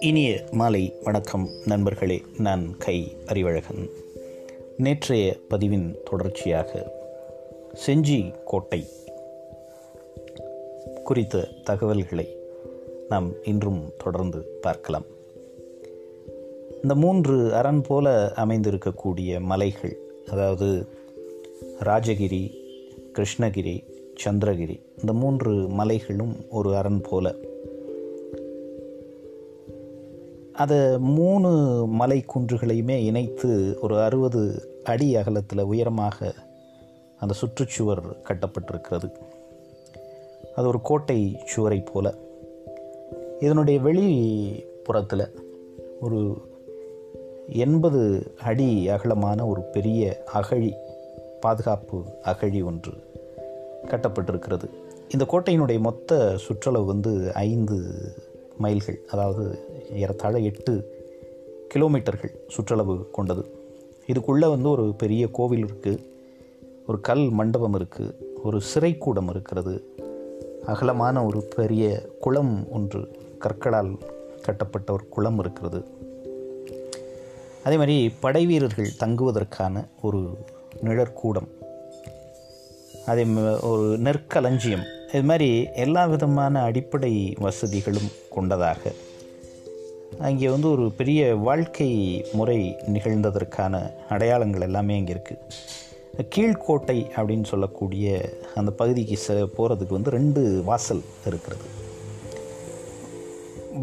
இனிய மாலை வணக்கம் நண்பர்களே நான் கை அறிவழகன். நேற்றைய பதிவின் தொடர்ச்சியாக செஞ்சி கோட்டை குறித்த தகவல்களை நாம் இன்றும் தொடர்ந்து பார்க்கலாம். இந்த மூன்று அரண் போல அமைந்திருக்கக்கூடிய மலைகள் அதாவது ராஜகிரி கிருஷ்ணகிரி சந்திரகிரி இந்த மூன்று மலைகளும் ஒரு அரண் போல. அதை மூணு மலை குன்றுகளையுமே இணைத்து ஒரு அறுபது அடி அகலத்தில் உயரமாக அந்த சுற்றுச்சுவர் கட்டப்பட்டிருக்கிறது. அது ஒரு கோட்டை சுவரை போல. இதனுடைய வெளிப்புறத்தில் ஒரு எண்பது அடி அகலமான ஒரு பெரிய அகழி பாதுகாப்பு அகழி ஒன்று கட்டப்பட்டிருக்கிறது. இந்த கோட்டையினுடைய மொத்த சுற்றளவு வந்து ஐந்து மைல்கள் அதாவது ஏறத்தாழ எட்டு கிலோமீட்டர்கள் சுற்றளவு கொண்டது. இதுக்குள்ளே வந்து ஒரு பெரிய கோவில் இருக்குது ஒரு கல் மண்டபம் இருக்குது ஒரு சிறைக்கூடம் இருக்கிறது அகலமான ஒரு பெரிய குளம் ஒன்று கற்களால் கட்டப்பட்ட ஒரு குளம் இருக்கிறது. அதே மாதிரி படை வீரர்கள் தங்குவதற்கான ஒரு நிழற்கூடம் அதே ஒரு நெற்களஞ்சியம் இது மாதிரி எல்லா விதமான அடிப்படை வசதிகளும் கொண்டதாக. அங்கே வந்து ஒரு பெரிய வாழ்க்கை முறை நிகழ்ந்ததற்கான அடையாளங்கள் எல்லாமே அங்கே இருக்குது கீழ்கோட்டை அப்படின்னு சொல்லக்கூடிய அந்த பகுதிக்கு ச போகிறதுக்கு வந்து ரெண்டு வாசல் இருக்கிறது.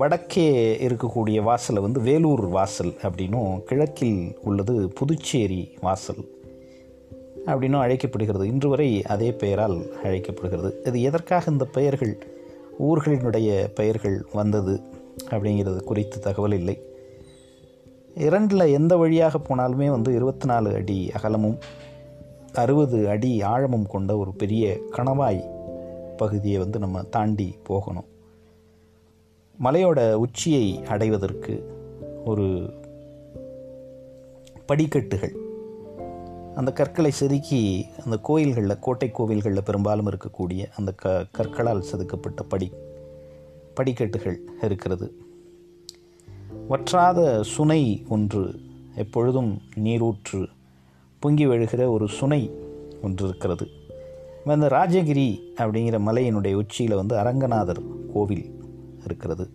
வடக்கே இருக்கக்கூடிய வாசலை வந்து வேலூர் வாசல் அப்படின்னும் கிழக்கில் உள்ளது புதுச்சேரி வாசல். அப்படின்னும் அழைக்கப்படுகிறது. இன்று வரை அதே பெயரால் அழைக்கப்படுகிறது. இது எதற்காக இந்த பெயர்கள் ஊர்களினுடைய பெயர்கள் வந்தது அப்படிங்கிறது குறித்து தகவல் இல்லை. இரண்டில் எந்த வழியாக போனாலுமே வந்து இருபத்தி நாலு அடி அகலமும் அறுபது அடி ஆழமும் கொண்ட ஒரு பெரிய கணவாய் பகுதியை வந்து நம்ம தாண்டி போகணும். மலையோட உச்சியை அடைவதற்கு ஒரு படிக்கட்டுகள் அந்த கற்களை செதுக்கி அந்த கோயில்களில் கோட்டை கோவில்களில் பெரும்பாலும் இருக்கக்கூடிய அந்த க கற்களால் செதுக்கப்பட்ட படி படிக்கட்டுகள் இருக்கிறது. வற்றாத சுனை ஒன்று எப்பொழுதும் நீரூற்று பொங்கி வழுகிற ஒரு சுனை ஒன்று இருக்கிறது. இந்த ராஜகிரி அப்படிங்கிற மலையினுடைய உச்சியில் வந்து அரங்கநாதர் கோவில் இருக்கிறது.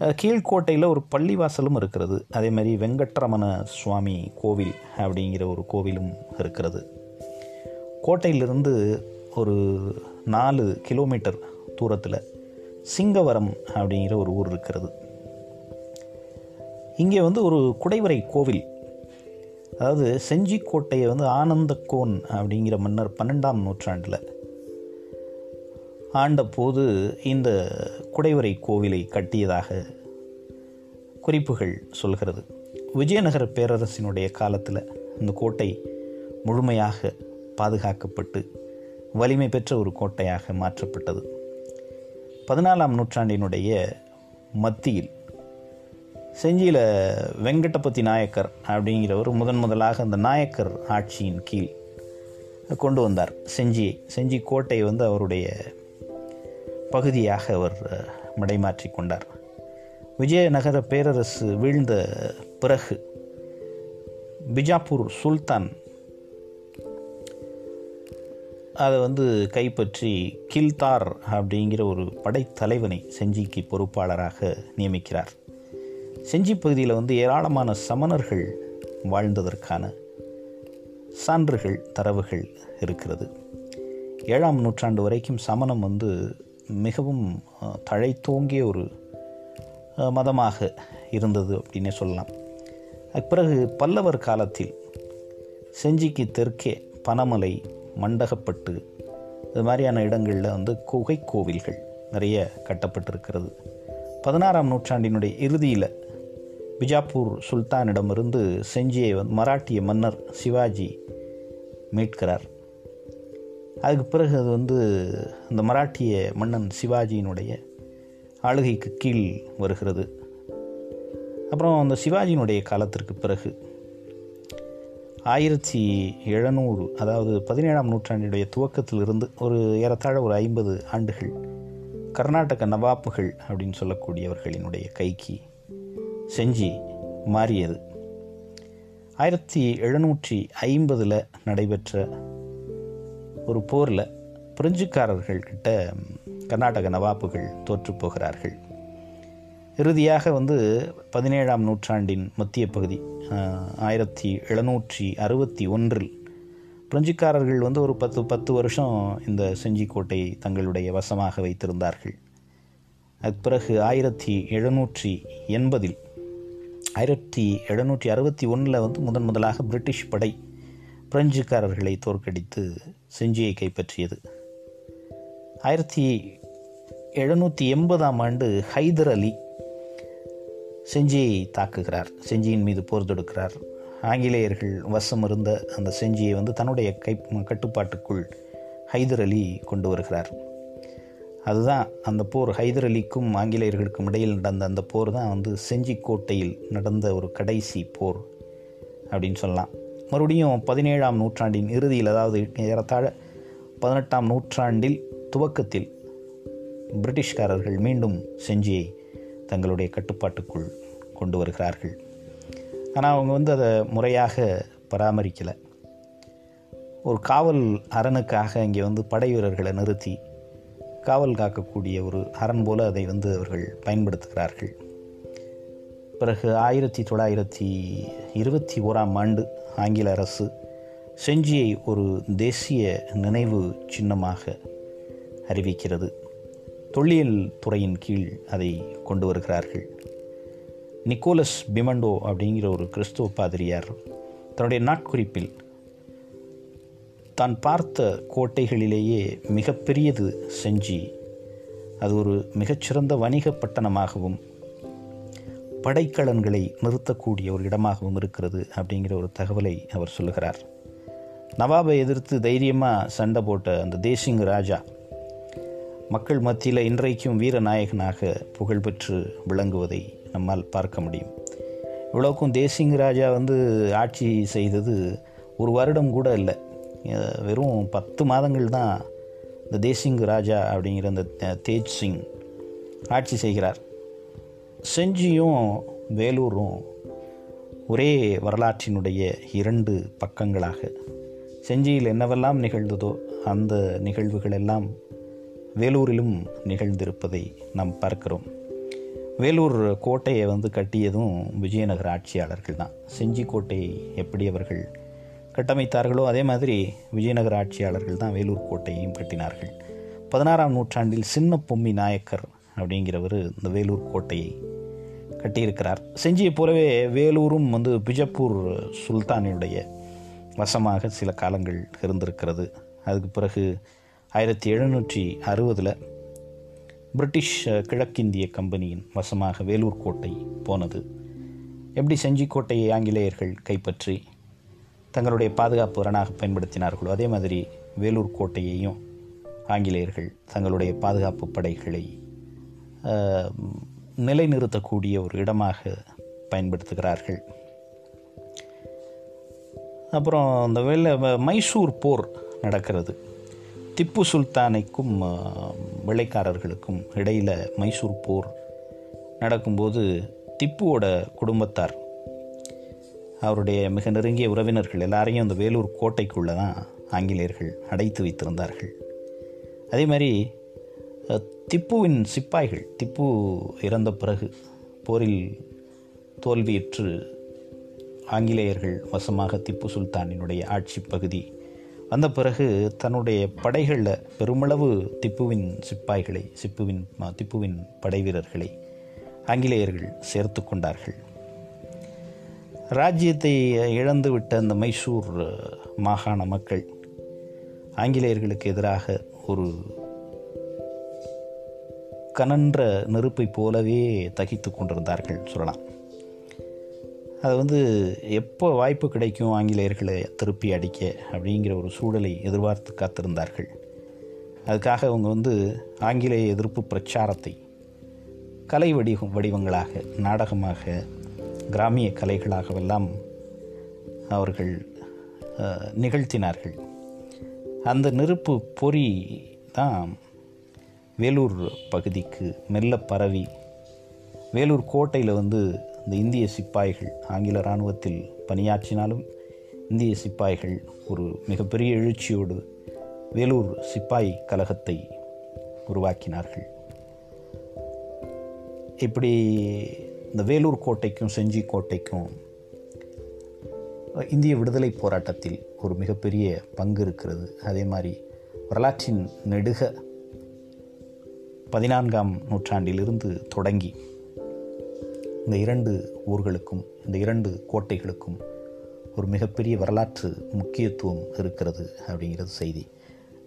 கீழ்கோட்டையில் ஒரு பள்ளிவாசலும் இருக்கிறது. அதே மாதிரி வெங்கட்ரமண சுவாமி கோவில் அப்படிங்கிற ஒரு கோவிலும் இருக்கிறது. கோட்டையிலிருந்து ஒரு நாலு கிலோமீட்டர் தூரத்தில் சிங்கவரம் அப்படிங்கிற ஒரு ஊர் இருக்கிறது. இங்கே வந்து ஒரு குடைவரை கோவில் அதாவது செஞ்சிக்கோட்டையை வந்து ஆனந்தக்கோன் அப்படிங்கிற மன்னர் பன்னெண்டாம் நூற்றாண்டில் ஆண்ட போது இந்த குடைவரை கோவிலை கட்டியதாக குறிப்புகள் சொல்கிறது. விஜயநகர பேரரசினுடைய காலத்தில் இந்த கோட்டை முழுமையாக பாதுகாக்கப்பட்டு வலிமை பெற்ற ஒரு கோட்டையாக மாற்றப்பட்டது. பதினாலாம் நூற்றாண்டினுடைய மத்தியில் செஞ்சியில் வெங்கடபதி நாயக்கர் அப்படிங்கிறவர் முதன் முதலாக அந்த நாயக்கர் ஆட்சியின் கீழ் கொண்டு வந்தார். செஞ்சியை செஞ்சி கோட்டை வந்து அவருடைய பகுதியாக அவர் மடைமாற்றி கொண்டார். விஜயநகர பேரரசு வீழ்ந்த பிறகு பிஜாப்பூர் சுல்தான் அதை வந்து கைப்பற்றி கில்தார் அப்படிங்கிற ஒரு படைத்தலைவனை செஞ்சிக்கு பொறுப்பாளராக நியமிக்கிறார். செஞ்சி பகுதியில் வந்து ஏராளமான சமணர்கள் வாழ்ந்ததற்கான சான்றுகள் தரவுகள் இருக்கிறது. ஏழாம் நூற்றாண்டு வரைக்கும் சமணம் வந்து மிகவும் தழைத்தோங்கிய ஒரு மதமாக இருந்தது அப்படின்னே சொல்லலாம். பிறகு பல்லவர் காலத்தில் செஞ்சிக்கு தெற்கே பனமலை மண்டகப்பட்டு இது மாதிரியான இடங்களில் வந்து குகை கோவில்கள் நிறைய கட்டப்பட்டிருக்கிறது. பதினாறாம் நூற்றாண்டினுடைய இறுதியில் பிஜாப்பூர் சுல்தானிடமிருந்து செஞ்சியை வந்து மராட்டிய மன்னர் சிவாஜி மீட்கிறார். அதுக்கு பிறகு அது வந்து இந்த மராட்டிய மன்னன் சிவாஜியினுடைய ஆளுகைக்கு கீழ் வருகிறது. அப்புறம் அந்த சிவாஜியினுடைய காலத்திற்கு பிறகு ஆயிரத்தி எழுநூறு அதாவது பதினேழாம் நூற்றாண்டினுடைய துவக்கத்திலிருந்து ஒரு ஏறத்தாழ ஒரு ஐம்பது ஆண்டுகள் கர்நாடக நவாப்புகள் அப்படின்னு சொல்லக்கூடியவர்களினுடைய கைக்கு செஞ்சி மாறியது. ஆயிரத்தி எழுநூற்றி ஐம்பதில் நடைபெற்ற ஒரு போரில் பிரெஞ்சுக்காரர்கள்கிட்ட கர்நாடக நவாப்புகள் தோற்று போகிறார்கள். இறுதியாக வந்து பதினேழாம் நூற்றாண்டின் மத்திய பகுதி ஆயிரத்தி எழுநூற்றி அறுபத்தி ஒன்றில் பிரெஞ்சுக்காரர்கள் வந்து ஒரு பத்து பத்து வருஷம் இந்த செஞ்சிக்கோட்டை தங்களுடைய வசமாக வைத்திருந்தார்கள். அதுக்கு பிறகு ஆயிரத்தி எழுநூற்றி எண்பதில் ஆயிரத்தி எழுநூற்றி அறுபத்தி ஒன்றில் வந்து முதன் முதலாக பிரிட்டிஷ் படை பிரெஞ்சுக்காரர்களை தோற்கடித்து செஞ்சியை கைப்பற்றியது. ஆயிரத்தி எழுநூற்றி எண்பதாம் ஆண்டு ஹைதர் அலி செஞ்சியை தாக்குகிறார். செஞ்சியின் மீது போர் தொடுக்கிறார். ஆங்கிலேயர்கள் வசம் இருந்த அந்த செஞ்சியை வந்து தன்னுடைய கை கட்டுப்பாட்டுக்குள் ஹைதர் அலி கொண்டு வருகிறார். அதுதான் அந்த போர். ஹைதர் அலிக்கும் ஆங்கிலேயர்களுக்கும் இடையில் நடந்த அந்த போர் தான் வந்து செஞ்சி கோட்டையில் நடந்த ஒரு கடைசி போர் அப்படின்னு சொல்லலாம். மறுபடியும் பதினேழாம் நூற்றாண்டின் இறுதியில் அதாவது ஏறத்தாழ பதினெட்டாம் நூற்றாண்டில் துவக்கத்தில் பிரிட்டிஷ்காரர்கள் மீண்டும் செஞ்சியை தங்களுடைய கட்டுப்பாட்டுக்குள் கொண்டு வருகிறார்கள். ஆனால் அவங்க வந்து அதை முறையாக பராமரிக்கலை. ஒரு காவல் அரணுக்காக இங்கே வந்து படை வீரர்களை நிறுத்தி காவல் காக்கக்கூடிய ஒரு அரண் போல் அதை வந்து அவர்கள் பயன்படுத்துகிறார்கள். பிறகு ஆயிரத்தி தொள்ளாயிரத்தி இருபத்தி ஓராம் ஆண்டு ஆங்கில அரசு செஞ்சியை ஒரு தேசிய நினைவு சின்னமாக அறிவிக்கிறது. தொல்லியல் துறையின் கீழ் அதை கொண்டு வருகிறார்கள். நிக்கோலஸ் பிமண்டோ அப்படிங்கிற ஒரு கிறிஸ்துவ பாதிரியார் தன்னுடைய நாட்குறிப்பில் தான் பார்த்த கோட்டைகளிலேயே மிகப்பெரியது செஞ்சி. அது ஒரு மிகச்சிறந்த வணிக பட்டணமாகவும் படைக்கலன்களை நிறுத்தக்கூடிய ஒரு இடமாகவும் இருக்கிறது அப்படிங்கிற ஒரு தகவலை அவர் சொல்லுகிறார். நவாபை எதிர்த்து தைரியமாக சண்டை போட்ட அந்த தேசிங் ராஜா மக்கள் மத்தியில் இன்றைக்கும் வீரநாயகனாக புகழ்பெற்று விளங்குவதை நம்மால் பார்க்க முடியும். இவ்வளோக்கும் தேசிங் ராஜா வந்து ஆட்சி செய்தது ஒரு வருடம் கூட இல்லை. வெறும் பத்து மாதங்கள் தான் இந்த தேசிங் ராஜா அப்படிங்கிற அந்த தேஜ் சிங் ஆட்சி செய்கிறார். செஞ்சியும் வேலூரும் ஒரே வரலாற்றினுடைய இரண்டு பக்கங்களாக. செஞ்சியில் என்னவெல்லாம் நிகழ்ந்ததோ அந்த நிகழ்வுகள் எல்லாம் வேலூரிலும் நிகழ்ந்திருப்பதை நாம் பார்க்கிறோம். வேலூர் கோட்டையை வந்து கட்டியதும் விஜயநகர ஆட்சியாளர்கள் தான். செஞ்சி கோட்டையை எப்படி அவர்கள் கட்டமைத்தார்களோ அதே மாதிரி விஜயநகர ஆட்சியாளர்கள் தான் வேலூர் கோட்டையையும் கட்டினார்கள். பதினாறாம் நூற்றாண்டில் சின்ன பொம்மி நாயக்கர் அப்படிங்கிறவர் இந்த வேலூர் கோட்டையை கட்டியிருக்கிறார். செஞ்சியை போலவே வேலூரும் வந்து பிஜப்பூர் சுல்தானினுடைய வசமாக சில காலங்கள் இருந்திருக்கிறது. அதுக்கு பிறகு ஆயிரத்தி எழுநூற்றி அறுபதில் பிரிட்டிஷ் கிழக்கிந்திய கம்பெனியின் வசமாக வேலூர் கோட்டை போனது. எப்படி செஞ்சி கோட்டையை ஆங்கிலேயர்கள் கைப்பற்றி தங்களுடைய பாதுகாப்பு அரணாக பயன்படுத்தினார்களோ அதே மாதிரி வேலூர் கோட்டையையும் ஆங்கிலேயர்கள் தங்களுடைய பாதுகாப்பு படைகளை நிலைநிறுத்தக்கூடிய ஒரு இடமாக பயன்படுத்துகிறார்கள். அப்புறம் இந்த வெள்ள மைசூர் போர் நடக்கிறது. திப்பு சுல்தானைக்கும் வெள்ளைக்காரர்களுக்கும் இடையில் மைசூர் போர் நடக்கும்போது திப்புவோட குடும்பத்தார் அவருடைய மிக நெருங்கிய உறவினர்கள் எல்லாரையும் அந்த வேலூர் கோட்டைக்குள்ளே தான் ஆங்கிலேயர்கள் அடைத்து வைத்திருந்தார்கள். அதே மாதிரி திப்புவின் சிப்பாய்கள் திப்பு இறந்த பிறகு போரில் தோல்வியுற்று ஆங்கிலேயர்கள் வசமாக திப்பு சுல்தானினுடைய ஆட்சி பகுதி வந்த பிறகு தன்னுடைய படைகளில் பெருமளவு திப்புவின் சிப்பாய்களை சிப்புவின் திப்புவின் படை வீரர்களை ஆங்கிலேயர்கள் சேர்த்து கொண்டார்கள். ராஜ்யத்தை இழந்துவிட்ட அந்த மைசூர் மாகாண மக்கள் ஆங்கிலேயர்களுக்கு எதிராக ஒரு கனன்ற நெருப்பை போலவே தகித்து கொண்டிருந்தார்கள். சொல்லலாம். அது வந்து எப்போ வாய்ப்பு கிடைக்கும் ஆங்கிலேயர்களை திருப்பி அடிக்க அப்படிங்கிற ஒரு சூழலை எதிர்பார்த்து காத்திருந்தார்கள். அதுக்காக அவங்க வந்து ஆங்கிலேய எதிர்ப்பு பிரச்சாரத்தை கலை வடிவம் வடிவங்களாக நாடகமாக கிராமிய கலைகளாகவெல்லாம் அவர்கள் நிகழ்த்தினார்கள். அந்த நெருப்பு பொறி தான் வேலூர் பகுதிக்கு மெல்ல பரவி வேலூர் கோட்டையில் வந்து இந்த இந்திய சிப்பாய்கள் ஆங்கில இராணுவத்தில் பணியாற்றினாலும் இந்திய சிப்பாய்கள் ஒரு மிகப்பெரிய எழுச்சியோடு வேலூர் சிப்பாய் கழகத்தை உருவாக்கினார்கள். இப்படி இந்த வேலூர் கோட்டைக்கும் செஞ்சி கோட்டைக்கும் இந்திய விடுதலை போராட்டத்தில் ஒரு மிகப்பெரிய பங்கு இருக்கிறது. அதே மாதிரி வரலாற்றின் நெடுக பதினான்காம் நூற்றாண்டிலிருந்து தொடங்கி இந்த இரண்டு ஊர்களுக்கும் இந்த இரண்டு கோட்டைகளுக்கும் ஒரு மிகப்பெரிய வரலாற்று முக்கியத்துவம் இருக்கிறது அப்படிங்கிறது செய்தி.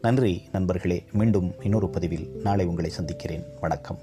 நன்றி நண்பர்களே. மீண்டும் இன்னொரு பதிவில் நாளை உங்களை சந்திக்கிறேன். வணக்கம்.